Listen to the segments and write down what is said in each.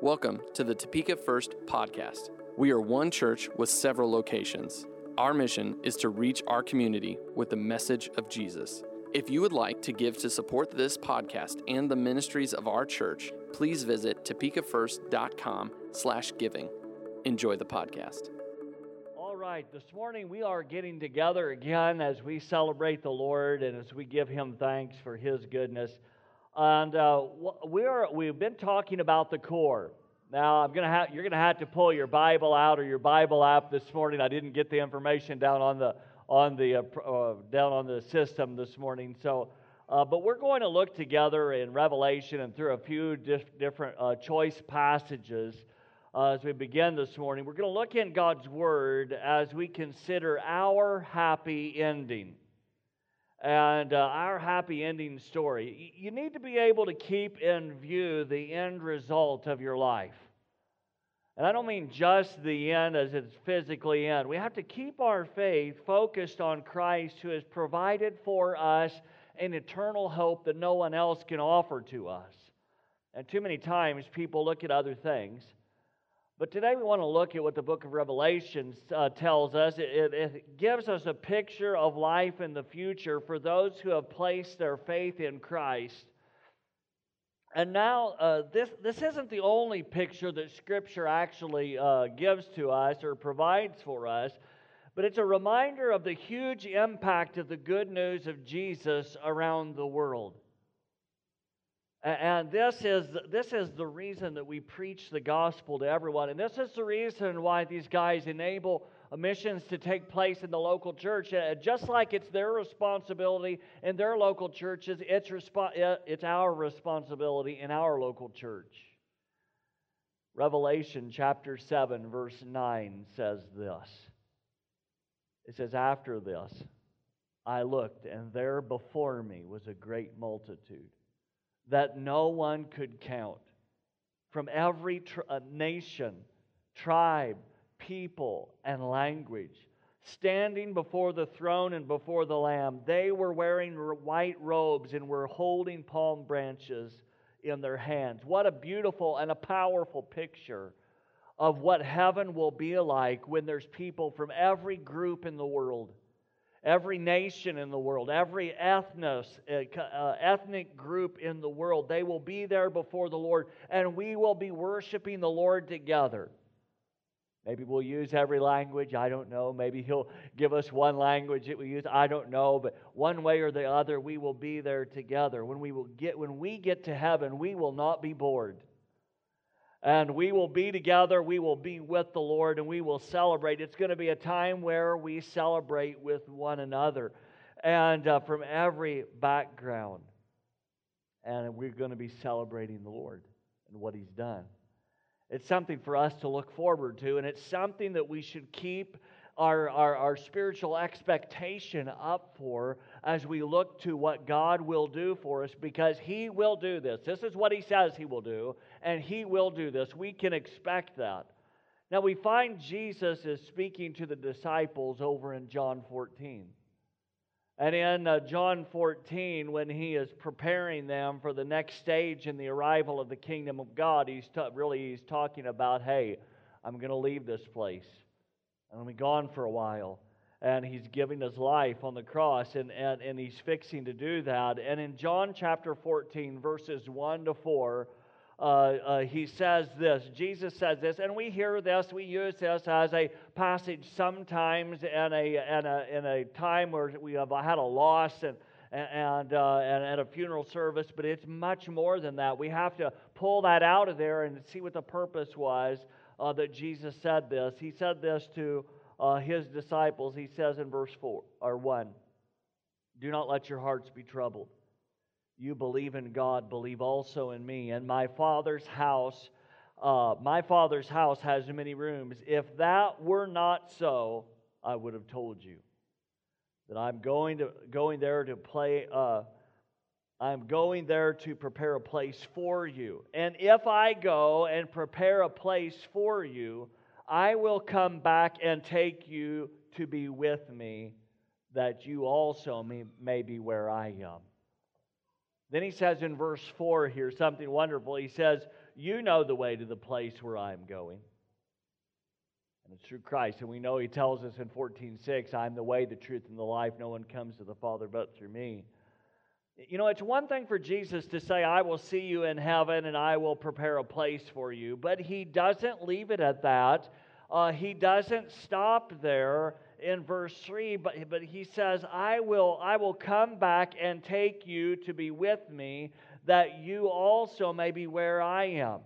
Welcome to the Topeka First podcast. We are one church with several locations. Our mission is to reach our community with the message of Jesus. If you would like to give to support this podcast and the ministries of our church, please visit topekafirst.com slash giving. Enjoy the podcast. All right, this morning we are getting together again as we celebrate the Lord and as we give Him thanks for His goodness. And uh, we are, we've been talking about the core. Now, I'm gonna have, you're going to have to pull your Bible out or your Bible app this morning. I didn't get the information down on the, on the, uh, uh, down on the system this morning. So, uh, but we're going to look together in Revelation and through a few dif- different uh, choice passages as we begin this morning. We're going to look in God's Word as we consider our happy ending and uh, our happy ending story. You need to be able to keep in view the end result of your life. And I don't mean just the end as it's physically end. We have to keep our faith focused on Christ who has provided for us an eternal hope that no one else can offer to us. And too many times people look at other things but today we want to look at what the book of Revelation uh, tells us. It, it, gives us a picture of life in the future for those who have placed their faith in Christ. And now, uh, this, this isn't the only picture that Scripture actually uh, gives to us or provides for us, but it's a reminder of the huge impact of the good news of Jesus around the world. And this is, this is the reason that we preach the gospel to everyone. And this is the reason why these guys enable missions to take place in the local church. Uh, just like it's their responsibility in their local churches, it's, respo- uh, it's our responsibility in our local church. Revelation chapter 7, verse 9 says this It says, After this, I looked, and there before me was a great multitude that no one could count from every tr- uh, nation, tribe, people, and language. Standing before the throne and before the Lamb, they were wearing white robes and were holding palm branches in their hands. What a beautiful and a powerful picture of what heaven will be like when there's people from every group in the world every nation in the world, every ethnos, uh, uh, ethnic group in the world, they will be there before the Lord, and we will be worshiping the Lord together. Maybe we'll use every language. I don't know. Maybe He'll give us one language that we use. I don't know. But one way or the other, we will be there together. When we will get when we get to heaven, we will not be bored and we will be together. We will be with the Lord and we will celebrate. It's going to be a time where we celebrate with one another and uh, from every background. And we're going to be celebrating the Lord and what He's done. It's something for us to look forward to, and it's something that we should keep our, our, our spiritual expectation up for as we look to what God will do for us because He will do this. This is what He says He will do, and He will do this. We can expect that. Now, we find Jesus is speaking to the disciples over in John 14. And in uh, John 14, when he is preparing them for the next stage in the arrival of the kingdom of God, he's ta- really he's talking about, hey, I'm going to leave this place. I'm going to be gone for a while. And he's giving his life on the cross, and, and, and he's fixing to do that. And in John chapter 14, verses 1 to 4, uh, uh, he says this. Jesus says this, and we hear this, we use this as a passage sometimes in a, in a, in a time where we have had a loss and, and, uh, and at a funeral service, but it's much more than that. We have to pull that out of there and see what the purpose was uh, that Jesus said this. He said this to uh, his disciples. He says in verse 4 or 1 Do not let your hearts be troubled. You believe in God, believe also in me. And my Father's house, uh, my Father's house has many rooms. If that were not so, I would have told you that I'm going to going there to play. Uh, I'm going there to prepare a place for you. And if I go and prepare a place for you, I will come back and take you to be with me, that you also may, may be where I am. Then he says in verse 4 here something wonderful. He says, You know the way to the place where I am going. And it's through Christ. And we know he tells us in 14:6, I'm the way, the truth, and the life. No one comes to the Father but through me. You know, it's one thing for Jesus to say, I will see you in heaven and I will prepare a place for you. But he doesn't leave it at that. Uh, he doesn't stop there in verse 3, but, but he says, I will, I will come back and take you to be with me, that you also may be where I am.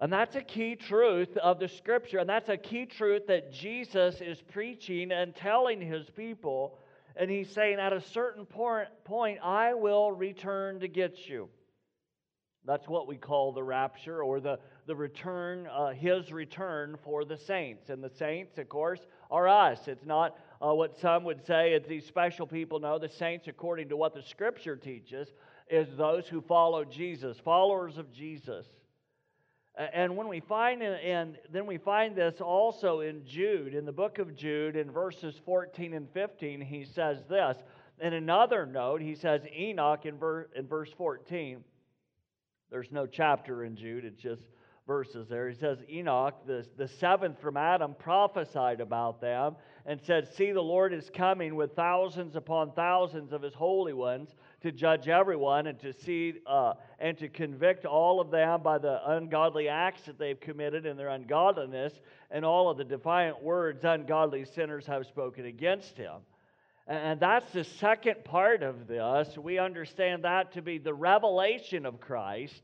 And that's a key truth of the scripture, and that's a key truth that Jesus is preaching and telling his people. And he's saying, at a certain point, I will return to get you. That's what we call the rapture or the, the return, uh, his return for the saints. And the saints, of course, are us. It's not uh, what some would say, it's these special people. No, the saints, according to what the scripture teaches, is those who follow Jesus, followers of Jesus. And when we find, and then we find this also in Jude, in the book of Jude, in verses 14 and 15, he says this. In another note, he says Enoch in, ver, in verse 14. There's no chapter in Jude, it's just verses there. He says, Enoch, the, the seventh from Adam, prophesied about them and said, See, the Lord is coming with thousands upon thousands of his holy ones to judge everyone and to see uh, and to convict all of them by the ungodly acts that they've committed and their ungodliness and all of the defiant words ungodly sinners have spoken against him. And that's the second part of this. We understand that to be the revelation of Christ,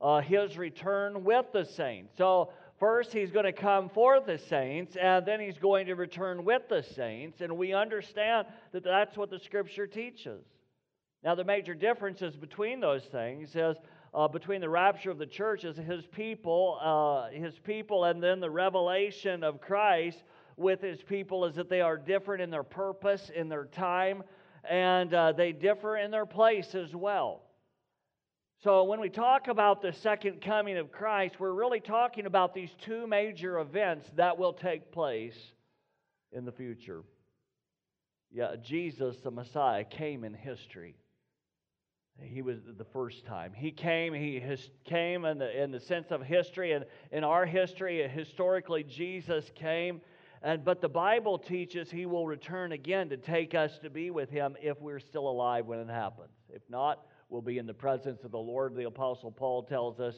uh, his return with the saints. So, first, he's going to come for the saints, and then he's going to return with the saints. And we understand that that's what the scripture teaches. Now, the major differences between those things is uh, between the rapture of the church as his people, uh, his people, and then the revelation of Christ with his people is that they are different in their purpose, in their time, and uh, they differ in their place as well. So, when we talk about the second coming of Christ, we're really talking about these two major events that will take place in the future. Yeah, Jesus, the Messiah, came in history. He was the first time. He came, he came in the, in the sense of history, and in our history, historically, Jesus came. And, but the Bible teaches he will return again to take us to be with him if we're still alive when it happens. If not, we'll be in the presence of the Lord, the Apostle Paul tells us.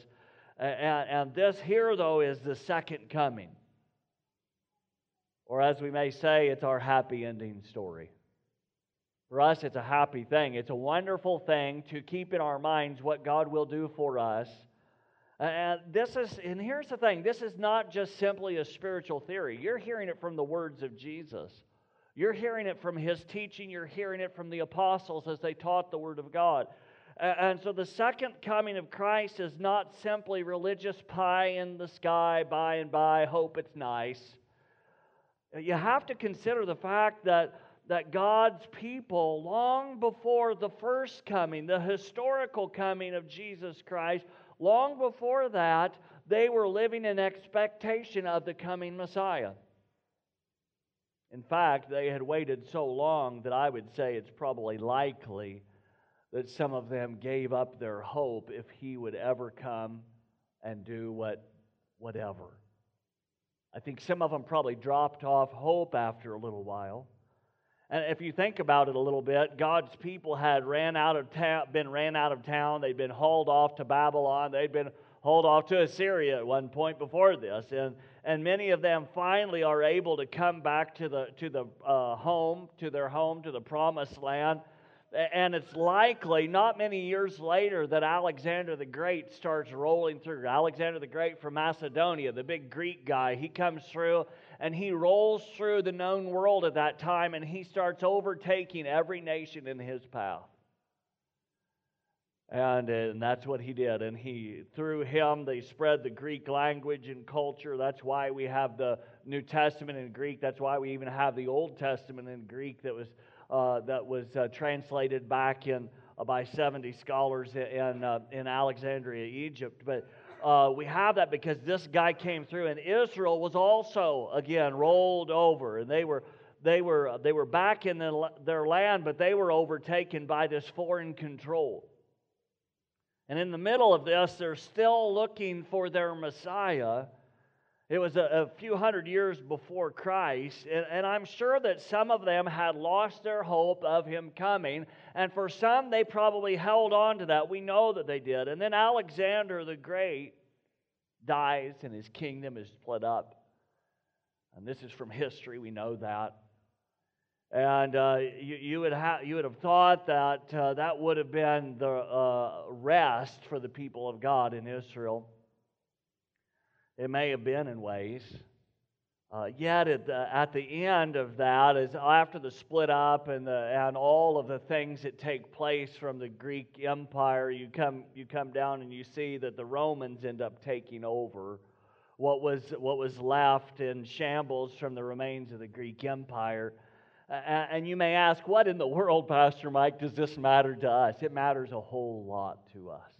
And, and this here, though, is the second coming. Or as we may say, it's our happy ending story. For us, it's a happy thing. It's a wonderful thing to keep in our minds what God will do for us. And this is, and here's the thing this is not just simply a spiritual theory. You're hearing it from the words of Jesus. You're hearing it from his teaching. You're hearing it from the apostles as they taught the Word of God. And so the second coming of Christ is not simply religious pie in the sky, by and by, hope it's nice. You have to consider the fact that that God's people, long before the first coming, the historical coming of Jesus Christ, long before that, they were living in expectation of the coming Messiah. In fact, they had waited so long that I would say it's probably likely that some of them gave up their hope if he would ever come and do what, whatever. I think some of them probably dropped off hope after a little while. And if you think about it a little bit, God's people had ran out of been ran out of town. They'd been hauled off to Babylon. They'd been hauled off to Assyria at one point before this. And, and many of them finally are able to come back to the, to the uh, home, to their home, to the promised land. And it's likely not many years later that Alexander the Great starts rolling through. Alexander the Great from Macedonia, the big Greek guy, he comes through and he rolls through the known world at that time and he starts overtaking every nation in his path. And, and that's what he did. And he, through him, they spread the Greek language and culture. That's why we have the New Testament in Greek. That's why we even have the Old Testament in Greek that was, uh, that was uh, translated back in, uh, by 70 scholars in, uh, in Alexandria, Egypt. But uh, we have that because this guy came through, and Israel was also again rolled over, and they were they were they were back in the, their land, but they were overtaken by this foreign control. And in the middle of this, they're still looking for their Messiah. It was a, a few hundred years before Christ, and, and, I'm sure that some of them had lost their hope of him coming, and for some, they probably held on to that. We know that they did. And then Alexander the Great dies, and his kingdom is split up. And this is from history, we know that. And uh, you, you, would ha- you would have thought that uh, that would have been the uh, rest for the people of God in Israel. It may have been in ways. Uh, yet at the, at the end of that, is after the split up and, the, and all of the things that take place from the Greek Empire, you come, you come down and you see that the Romans end up taking over what was, what was left in shambles from the remains of the Greek Empire. And you may ask, what in the world, Pastor Mike, does this matter to us? It matters a whole lot to us.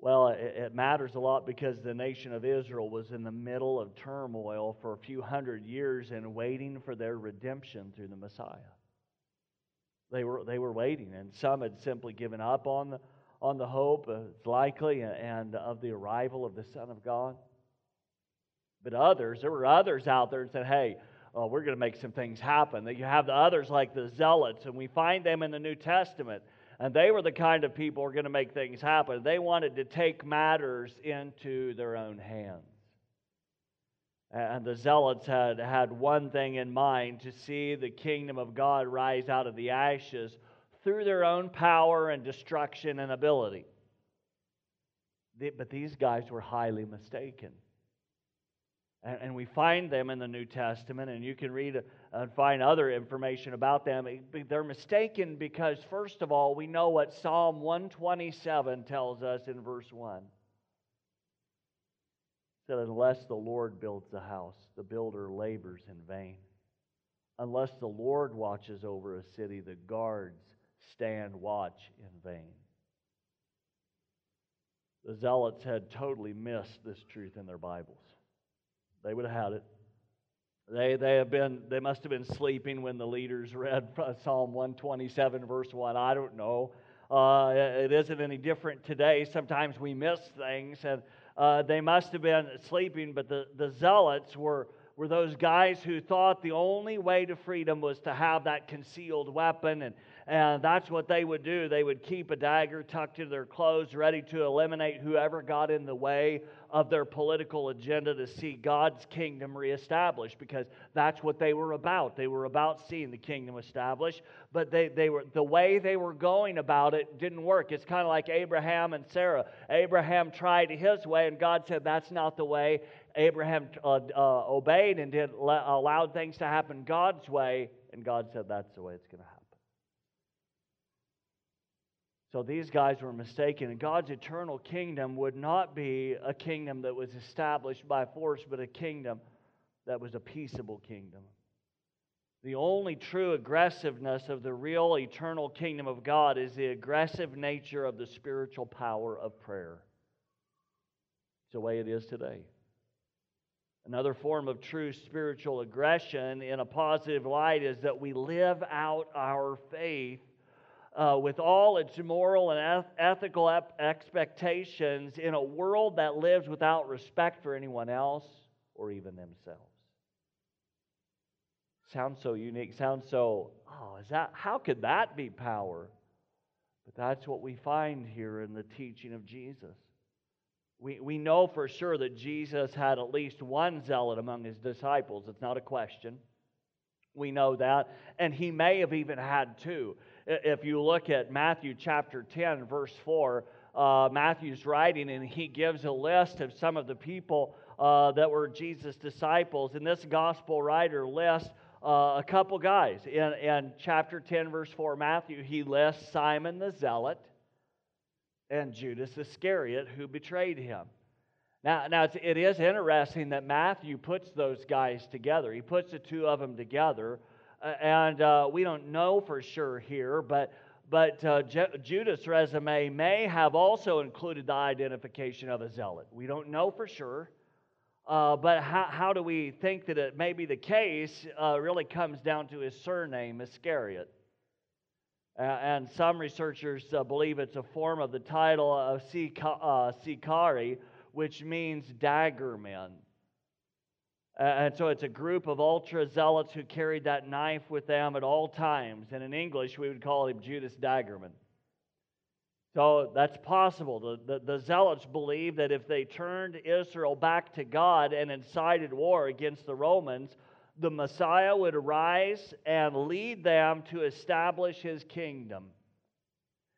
Well, it, it, matters a lot because the nation of Israel was in the middle of turmoil for a few hundred years and waiting for their redemption through the Messiah. They were, they were waiting, and some had simply given up on the, on the hope, uh, it's likely, and of the arrival of the Son of God. But others, there were others out there that said, hey, uh, we're going to make some things happen. That you have the others like the zealots, and we find them in the New Testament. And they were the kind of people who were going to make things happen. They wanted to take matters into their own hands. And the zealots had had one thing in mind to see the kingdom of God rise out of the ashes through their own power and destruction and ability. But these guys were highly mistaken. And, we find them in the New Testament, and you can read uh, and find other information about them. They're mistaken because, first of all, we know what Psalm 127 tells us in verse 1. It said, Unless the Lord builds the house, the builder labors in vain. Unless the Lord watches over a city, the guards stand watch in vain. The zealots had totally missed this truth in their Bibles. They would have had it. They, they, have been, they must have been sleeping when the leaders read Psalm 127, verse 1. I don't know. Uh, it isn't any different today. Sometimes we miss things, and uh, they must have been sleeping, but the, the zealots were, were those guys who thought the only way to freedom was to have that concealed weapon and, and that's what they would do. They would keep a dagger tucked into their clothes, ready to eliminate whoever got in the way of their political agenda to see God's kingdom reestablished, because that's what they were about. They were about seeing the kingdom established, but they, they were, the way they were going about it didn't work. It's kind of like Abraham and Sarah. Abraham tried his way, and God said, That's not the way. Abraham uh, uh, obeyed and did, allowed things to happen God's way, and God said, That's the way it's going to happen. So these guys were mistaken. And God's eternal kingdom would not be a kingdom that was established by force, but a kingdom that was a peaceable kingdom. The only true aggressiveness of the real eternal kingdom of God is the aggressive nature of the spiritual power of prayer. It's the way it is today. Another form of true spiritual aggression in a positive light is that we live out our faith uh, with all its moral and ethical expectations in a world that lives without respect for anyone else or even themselves. Sounds so unique. Sounds so, oh, is that, how could that be power? But that's what we find here in the teaching of Jesus. We, we know for sure that Jesus had at least one zealot among his disciples. It's not a question. We know that. And he may have even had two. If you look at Matthew chapter 10, verse 4, uh, Matthew's writing and he gives a list of some of the people uh, that were Jesus' disciples. And this gospel writer lists uh, a couple guys. In, in chapter 10, verse 4, Matthew, he lists Simon the Zealot and Judas Iscariot, who betrayed him. Now, now it's, it is interesting that Matthew puts those guys together. He puts the two of them together and uh, we don't know for sure here, but but uh, Judas' resume may have also included the identification of a zealot. We don't know for sure, uh, but how, how do we think that it may be the case? Uh, really comes down to his surname, Iscariot. and some researchers uh, believe it's a form of the title of uh, Sicarii, which means dagger men. Uh, and so it's a group of ultra zealots who carried that knife with them at all times. And in English, we would call him Judas Daggerman. So that's possible. The, the, the, zealots believed that if they turned Israel back to God and incited war against the Romans, the Messiah would arise and lead them to establish his kingdom.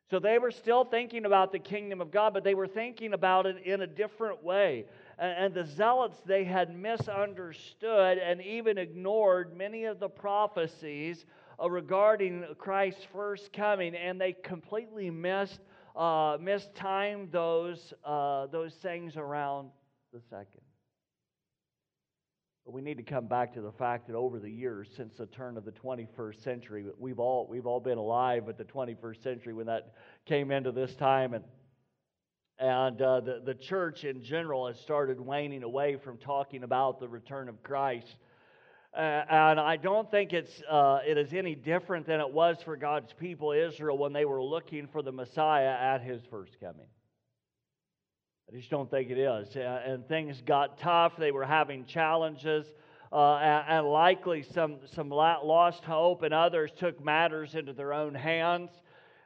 So they were still thinking about the kingdom of God, but they were thinking about it in a different way. And, the zealots, they had misunderstood and even ignored many of the prophecies uh, regarding Christ's first coming, and they completely missed, uh, mistimed those, uh, those things around the second. But we need to come back to the fact that over the years, since the turn of the 21st century, we've all, we've all been alive at the 21st century when that came into this time. And, and uh, the, the church in general has started waning away from talking about the return of Christ. Uh, and I don't think it's, uh, it is any different than it was for God's people, Israel, when they were looking for the Messiah at his first coming. I just don't think it is. And things got tough. They were having challenges. Uh, and, and, likely some, some lost hope, and others took matters into their own hands.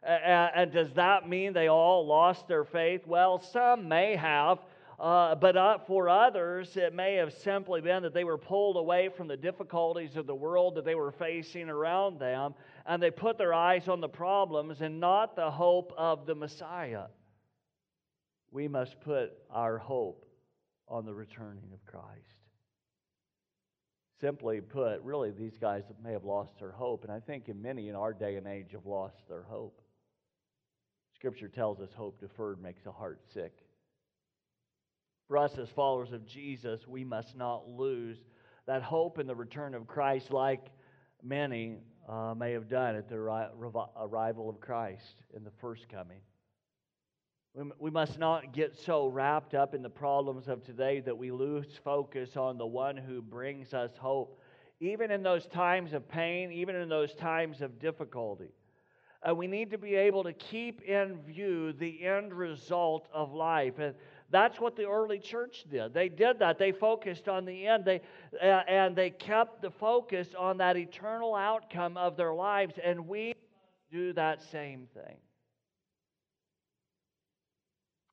And, and does that mean they all lost their faith? Well, some may have, uh, but uh, for others, it may have simply been that they were pulled away from the difficulties of the world that they were facing around them, and they put their eyes on the problems and not the hope of the Messiah we must put our hope on the returning of Christ. Simply put, really, these guys may have lost their hope, and I think in many in our day and age have lost their hope. Scripture tells us hope deferred makes the heart sick. For us as followers of Jesus, we must not lose that hope in the return of Christ like many uh, may have done at the arrival of Christ in the first coming. We must not get so wrapped up in the problems of today that we lose focus on the one who brings us hope, even in those times of pain, even in those times of difficulty. Uh, we need to be able to keep in view the end result of life. And that's what the early church did. They did that. They focused on the end. They, uh, and they kept the focus on that eternal outcome of their lives. And we do that same thing.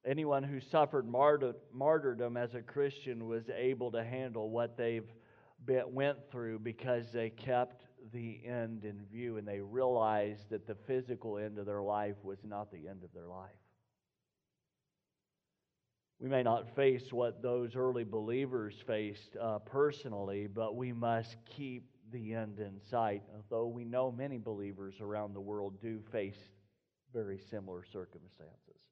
Anyone who suffered martyrdom as a Christian was able to handle what they've been, went through because they kept the end in view and they realized that the physical end of their life was not the end of their life. We may not face what those early believers faced uh, personally, but we must keep the end in sight, although we know many believers around the world do face very similar circumstances.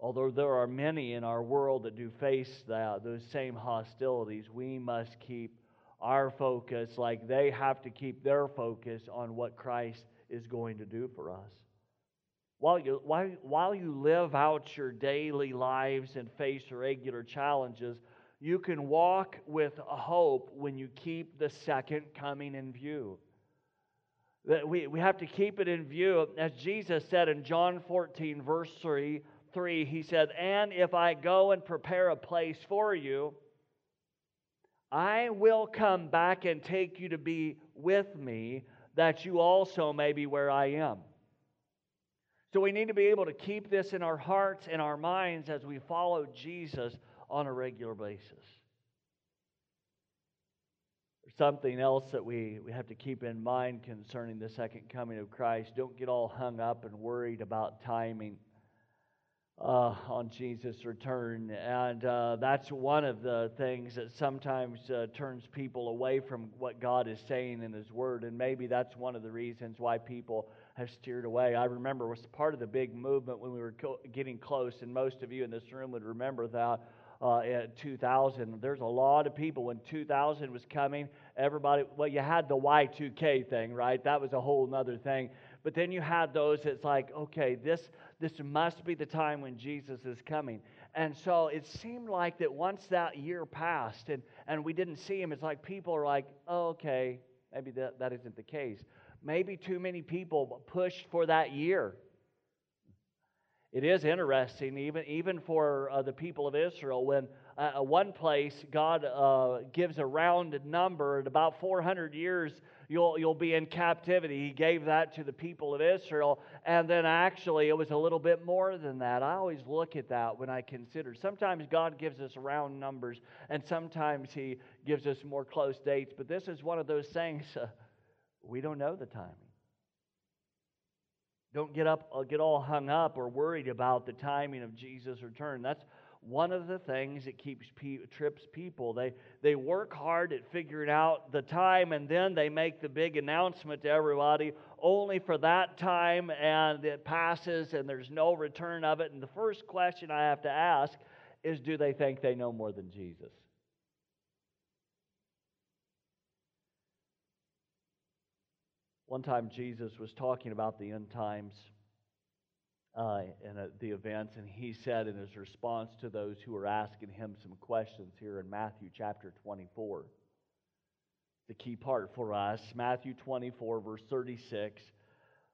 Although there are many in our world that do face that, those same hostilities, we must keep our focus like they have to keep their focus on what Christ is going to do for us. While you, while, while you live out your daily lives and face regular challenges, you can walk with hope when you keep the second coming in view. That we, we have to keep it in view. As Jesus said in John 14, verse 3, 3, he said, And if I go and prepare a place for you, I will come back and take you to be with me, that you also may be where I am. So we need to be able to keep this in our hearts and our minds as we follow Jesus on a regular basis. Something else that we, we have to keep in mind concerning the second coming of Christ. Don't get all hung up and worried about timing uh, on Jesus' return. And uh, that's one of the things that sometimes uh, turns people away from what God is saying in His Word. And maybe that's one of the reasons why people have steered away. I remember was part of the big movement when we were co- getting close, and most of you in this room would remember that. Uh, at 2000, there's a lot of people when 2000 was coming. Everybody, well, you had the Y2K thing, right? That was a whole other thing. But then you had those that's like, okay, this this must be the time when Jesus is coming. And so it seemed like that once that year passed and, and we didn't see him, it's like people are like, oh, okay, maybe that, that isn't the case. maybe too many people pushed for that year. It is interesting, even, even for uh, the people of Israel, when uh, one place God uh, gives a rounded number, at about 400 years you'll, you'll be in captivity. He gave that to the people of Israel. And then actually, it was a little bit more than that. I always look at that when I consider. Sometimes God gives us round numbers, and sometimes He gives us more close dates. But this is one of those things uh, we don't know the timing. Don't get up, uh, get all hung up or worried about the timing of Jesus' return. That's one of the things that keeps pe- trips people. They they work hard at figuring out the time, and then they make the big announcement to everybody, only for that time, and it passes, and there's no return of it. And the first question I have to ask is, do they think they know more than Jesus? One time Jesus was talking about the end times uh, in a, the events, and he said in his response to those who were asking him some questions here in Matthew chapter 24, the key part for us, Matthew 24, verse 36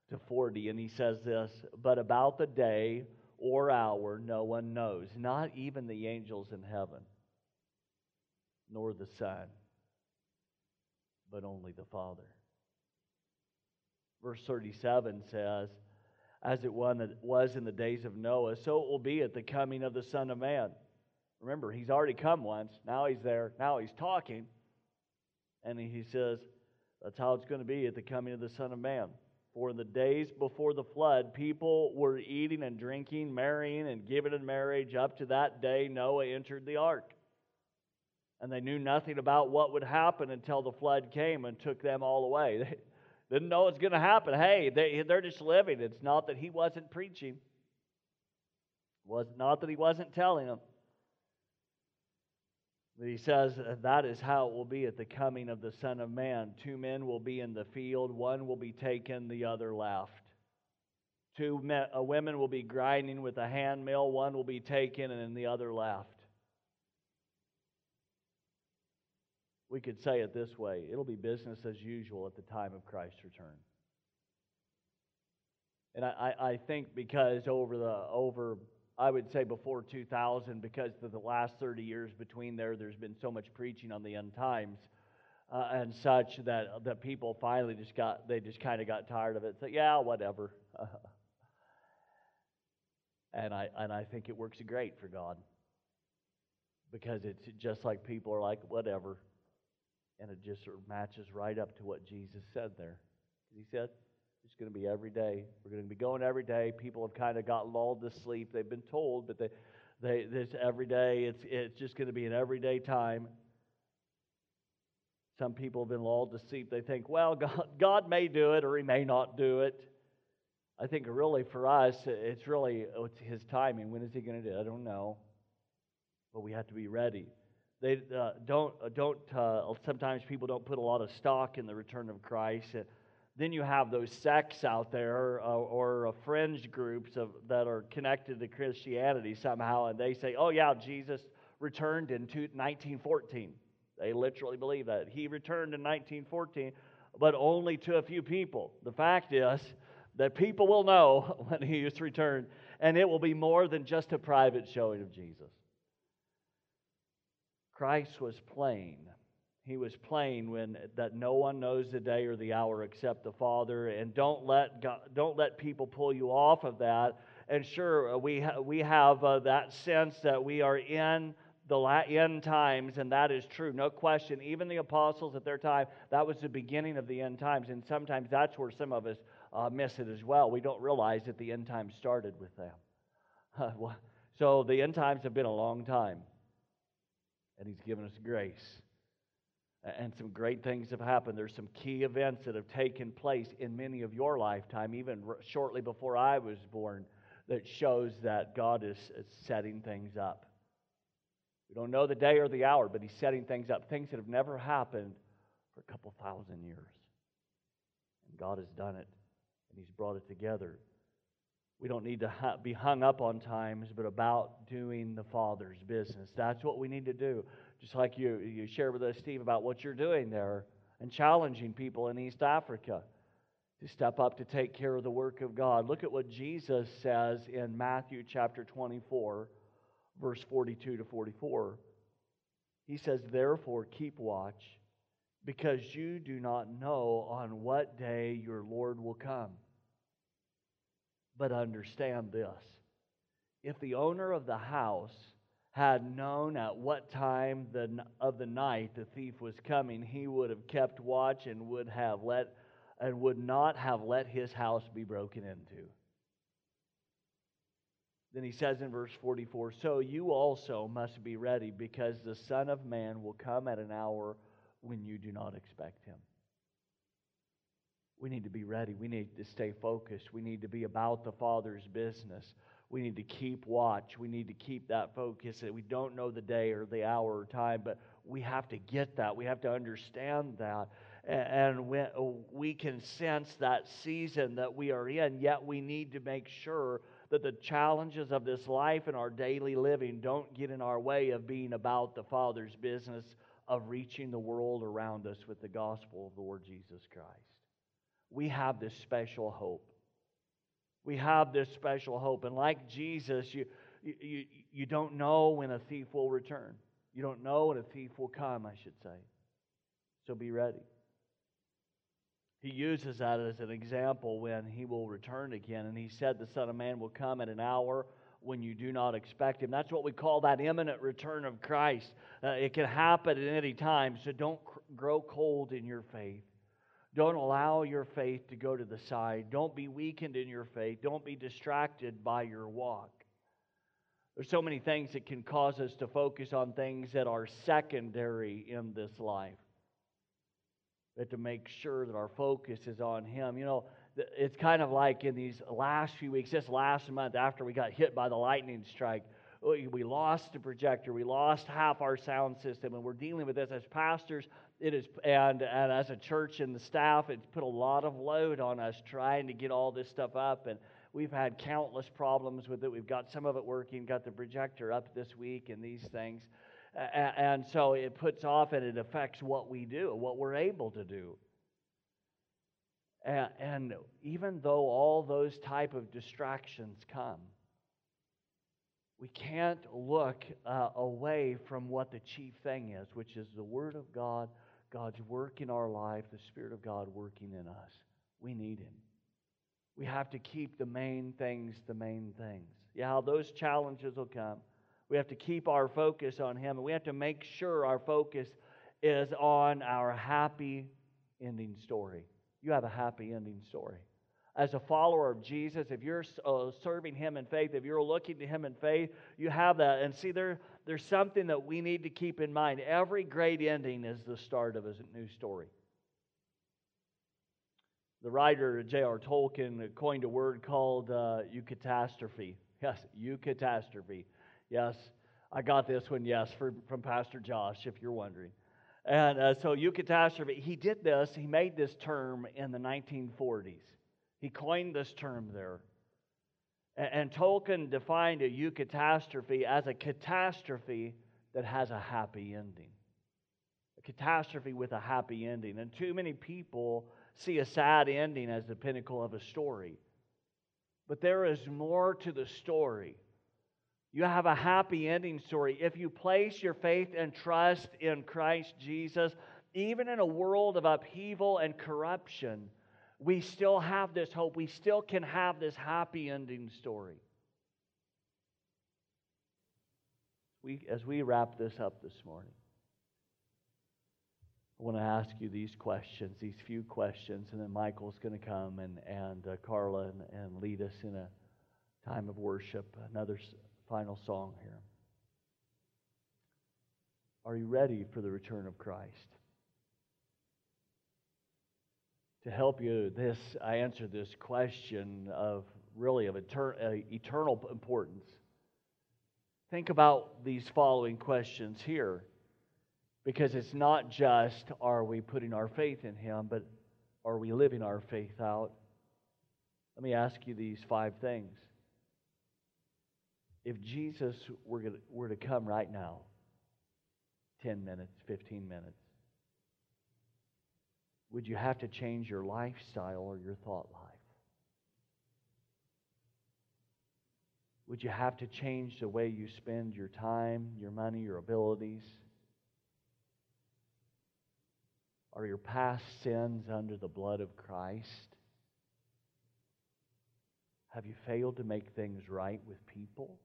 to 40, and he says this But about the day or hour no one knows, not even the angels in heaven, nor the Son, but only the Father. Verse 37 says, As it was in the days of Noah, so it will be at the coming of the Son of Man. Remember, he's already come once. Now he's there. Now he's talking. And he says, That's how it's going to be at the coming of the Son of Man. For in the days before the flood, people were eating and drinking, marrying and giving in marriage. Up to that day, Noah entered the ark. And they knew nothing about what would happen until the flood came and took them all away. Didn't know it's going to happen. Hey, they, they're just living. It's not that he wasn't preaching. It was not that he wasn't telling them. But he says that is how it will be at the coming of the Son of Man. Two men will be in the field, one will be taken, the other left. Two men, uh, women will be grinding with a hand mill, one will be taken and the other left. We could say it this way it'll be business as usual at the time of Christ's return. And I, I think because over the over I would say before 2000, because of the last 30 years between there, there's been so much preaching on the end times uh, and such that that people finally just got they just kind of got tired of it. So yeah, whatever. and I and I think it works great for God because it's just like people are like whatever. And it just sort of matches right up to what Jesus said there. He said, it's going to be every day. We're going to be going every day. People have kind of got lulled to sleep. They've been told, but they, they, this every day, it's, it's just going to be an everyday time. Some people have been lulled to sleep. They think, well, God, God may do it or He may not do it. I think really for us, it's really it's His timing. When is He going to do it? I don't know. But we have to be ready. They uh, don't, uh, don't uh, sometimes people don't put a lot of stock in the return of Christ. Then you have those sects out there uh, or, fringe groups of, that are connected to Christianity somehow, and they say, oh, yeah, Jesus returned in 1914. They literally believe that. He returned in 1914, but only to a few people. The fact is that people will know when he has returned, and it will be more than just a private showing of Jesus. Christ was plain. He was plain when that no one knows the day or the hour except the Father, and don't let God, don't let people pull you off of that. And sure, uh, we ha- we have uh, that sense that we are in the end times, and that is true, no question. Even the apostles at their time, that was the beginning of the end times, and sometimes that's where some of us uh, miss it as well. We don't realize that the end times started with them. so the end times have been a long time and He's given us grace. And some great things have happened. There's some key events that have taken place in many of your lifetime, even shortly before I was born, that shows that God is, setting things up. We don't know the day or the hour, but He's setting things up, things that have never happened for a couple thousand years. And God has done it, and He's brought it together. We don't need to be hung up on times, but about doing the Father's business. That's what we need to do. Just like you, you share with us, Steve, about what you're doing there and challenging people in East Africa. to step up to take care of the work of God. Look at what Jesus says in Matthew chapter 24, verse 42 to 44. He says, Therefore, keep watch, because you do not know on what day your Lord will come. But understand this if the owner of the house had known at what time the, of the night the thief was coming, he would have kept watch and would have let and would not have let his house be broken into. Then he says in verse 44 So you also must be ready, because the Son of Man will come at an hour when you do not expect him. We need to be ready. We need to stay focused. We need to be about the Father's business. We need to keep watch. We need to keep that focus. We don't know the day or the hour or time, but we have to get that. We have to understand that. And we can sense that season that we are in, yet we need to make sure that the challenges of this life and our daily living don't get in our way of being about the Father's business of reaching the world around us with the gospel of the Lord Jesus Christ. We have this special hope. We have this special hope. And like Jesus, you, you, you don't know when a thief will return. You don't know when a thief will come, I should say. So be ready. He uses that as an example when he will return again. And he said, The Son of Man will come at an hour when you do not expect him. That's what we call that imminent return of Christ. Uh, it can happen at any time, so don't cr- grow cold in your faith. Don't allow your faith to go to the side. Don't be weakened in your faith. Don't be distracted by your walk. There's so many things that can cause us to focus on things that are secondary in this life. But to make sure that our focus is on Him. You know, it's kind of like in these last few weeks, this last month after we got hit by the lightning strike, we lost the projector, we lost half our sound system, and we're dealing with this as pastors it is, and, and as a church and the staff, it's put a lot of load on us trying to get all this stuff up. And we've had countless problems with it. We've got some of it working, got the projector up this week, and these things. And, and so it puts off and it affects what we do, what we're able to do. And, and even though all those type of distractions come, we can't look uh, away from what the chief thing is, which is the Word of God God's work in our life, the Spirit of God working in us. We need Him. We have to keep the main things the main things. Yeah, those challenges will come. We have to keep our focus on Him, and we have to make sure our focus is on our happy ending story. You have a happy ending story. As a follower of Jesus, if you're uh, serving Him in faith, if you're looking to Him in faith, you have that. And see, there, there's something that we need to keep in mind. Every great ending is the start of a new story. The writer J.R. Tolkien coined a word called uh, eucatastrophe. Yes, eucatastrophe. Yes, I got this one, yes, for, from Pastor Josh, if you're wondering. And uh, so, eucatastrophe, he did this, he made this term in the 1940s. He coined this term there. And Tolkien defined a eucatastrophe as a catastrophe that has a happy ending. A catastrophe with a happy ending. And too many people see a sad ending as the pinnacle of a story. But there is more to the story. You have a happy ending story. If you place your faith and trust in Christ Jesus, even in a world of upheaval and corruption, we still have this hope. We still can have this happy ending story. We, as we wrap this up this morning, I want to ask you these questions, these few questions, and then Michael's going to come and, and uh, Carla and, and lead us in a time of worship, another final song here. Are you ready for the return of Christ? To help you this I answer this question of really of etern- uh, eternal importance. Think about these following questions here because it's not just are we putting our faith in him but are we living our faith out? Let me ask you these five things. If Jesus were, were to come right now, 10 minutes, 15 minutes, Would you have to change your lifestyle or your thought life? Would you have to change the way you spend your time, your money, your abilities? Are your past sins under the blood of Christ? Have you failed to make things right with people?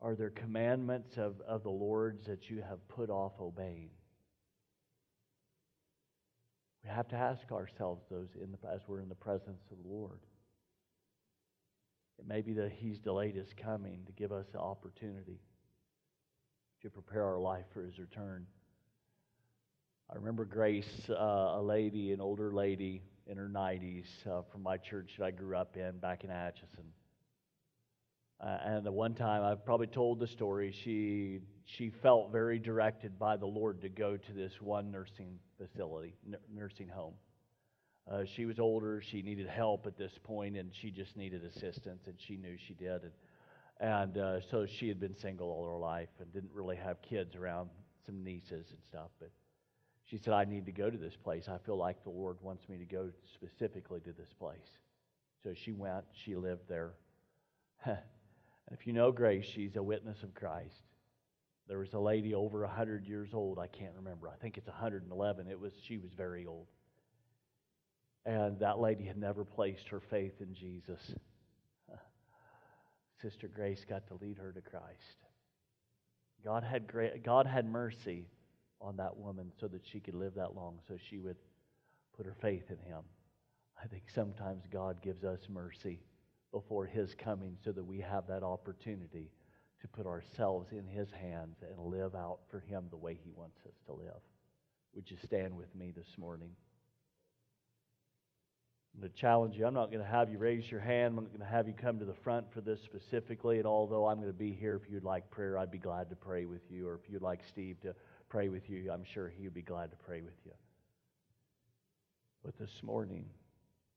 Are there commandments of, of the Lord's that you have put off obeying? We have to ask ourselves those in the, as we're in the presence of the Lord. It may be that He's delayed His coming to give us the opportunity to prepare our life for His return. I remember Grace, uh, a lady, an older lady in her 90s uh, from my church that I grew up in back in Atchison. Uh, and the one time I've probably told the story, she she felt very directed by the Lord to go to this one nursing facility, n- nursing home. Uh, she was older, she needed help at this point, and she just needed assistance, and she knew she did. And, and uh, so she had been single all her life and didn't really have kids around, some nieces and stuff. But she said, I need to go to this place. I feel like the Lord wants me to go specifically to this place. So she went, she lived there. and if you know Grace, she's a witness of Christ. There was a lady over 100 years old. I can't remember. I think it's 111. It was she was very old. And that lady had never placed her faith in Jesus. Sister Grace got to lead her to Christ. God had, great, God had mercy on that woman so that she could live that long, so she would put her faith in Him. I think sometimes God gives us mercy before His coming so that we have that opportunity to put ourselves in His hands and live out for Him the way He wants us to live. Would you stand with me this morning? I'm going to challenge you. I'm not going to have you raise your hand. I'm not going to have you come to the front for this specifically. And although I'm going to be here, if you'd like prayer, I'd be glad to pray with you. Or if you'd like Steve to pray with you, I'm sure he would be glad to pray with you. But this morning,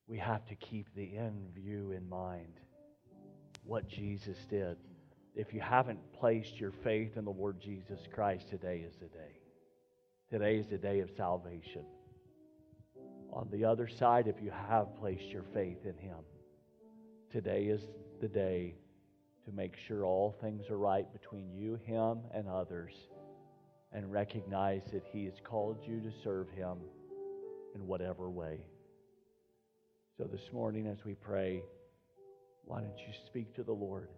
we have to keep the end view in mind what Jesus did. If you haven't placed your faith in the Lord Jesus Christ, today is the day. Today is the day of salvation. On the other side, if you have placed your faith in Him, today is the day to make sure all things are right between you, Him, and others, and recognize that He has called you to serve Him in whatever way. So this morning, as we pray, why don't you speak to the Lord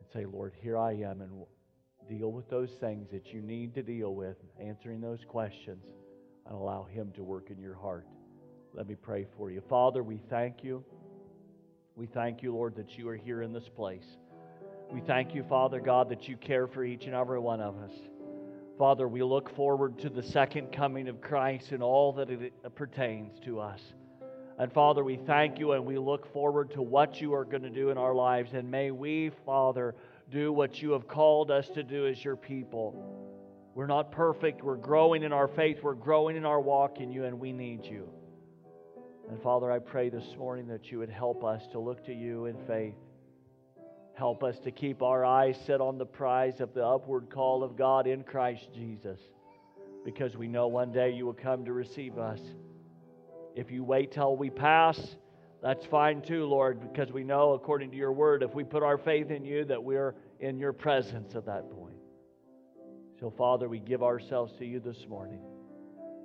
and say, Lord, here I am, and deal with those things that you need to deal with, answering those questions, and allow Him to work in your heart. Let me pray for you. Father, we thank you. We thank you, Lord, that you are here in this place. We thank you, Father God, that you care for each and every one of us. Father, we look forward to the second coming of Christ and all that it pertains to us. And Father, we thank you and we look forward to what you are going to do in our lives. And may we, Father, do what you have called us to do as your people. We're not perfect. We're growing in our faith. We're growing in our walk in you, and we need you. And Father, I pray this morning that you would help us to look to you in faith. Help us to keep our eyes set on the prize of the upward call of God in Christ Jesus, because we know one day you will come to receive us. If you wait till we pass, that's fine too, Lord, because we know, according to your word, if we put our faith in you, that we're in your presence at that point. So, Father, we give ourselves to you this morning.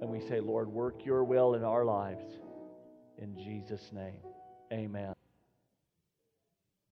And we say, Lord, work your will in our lives. In Jesus' name, amen.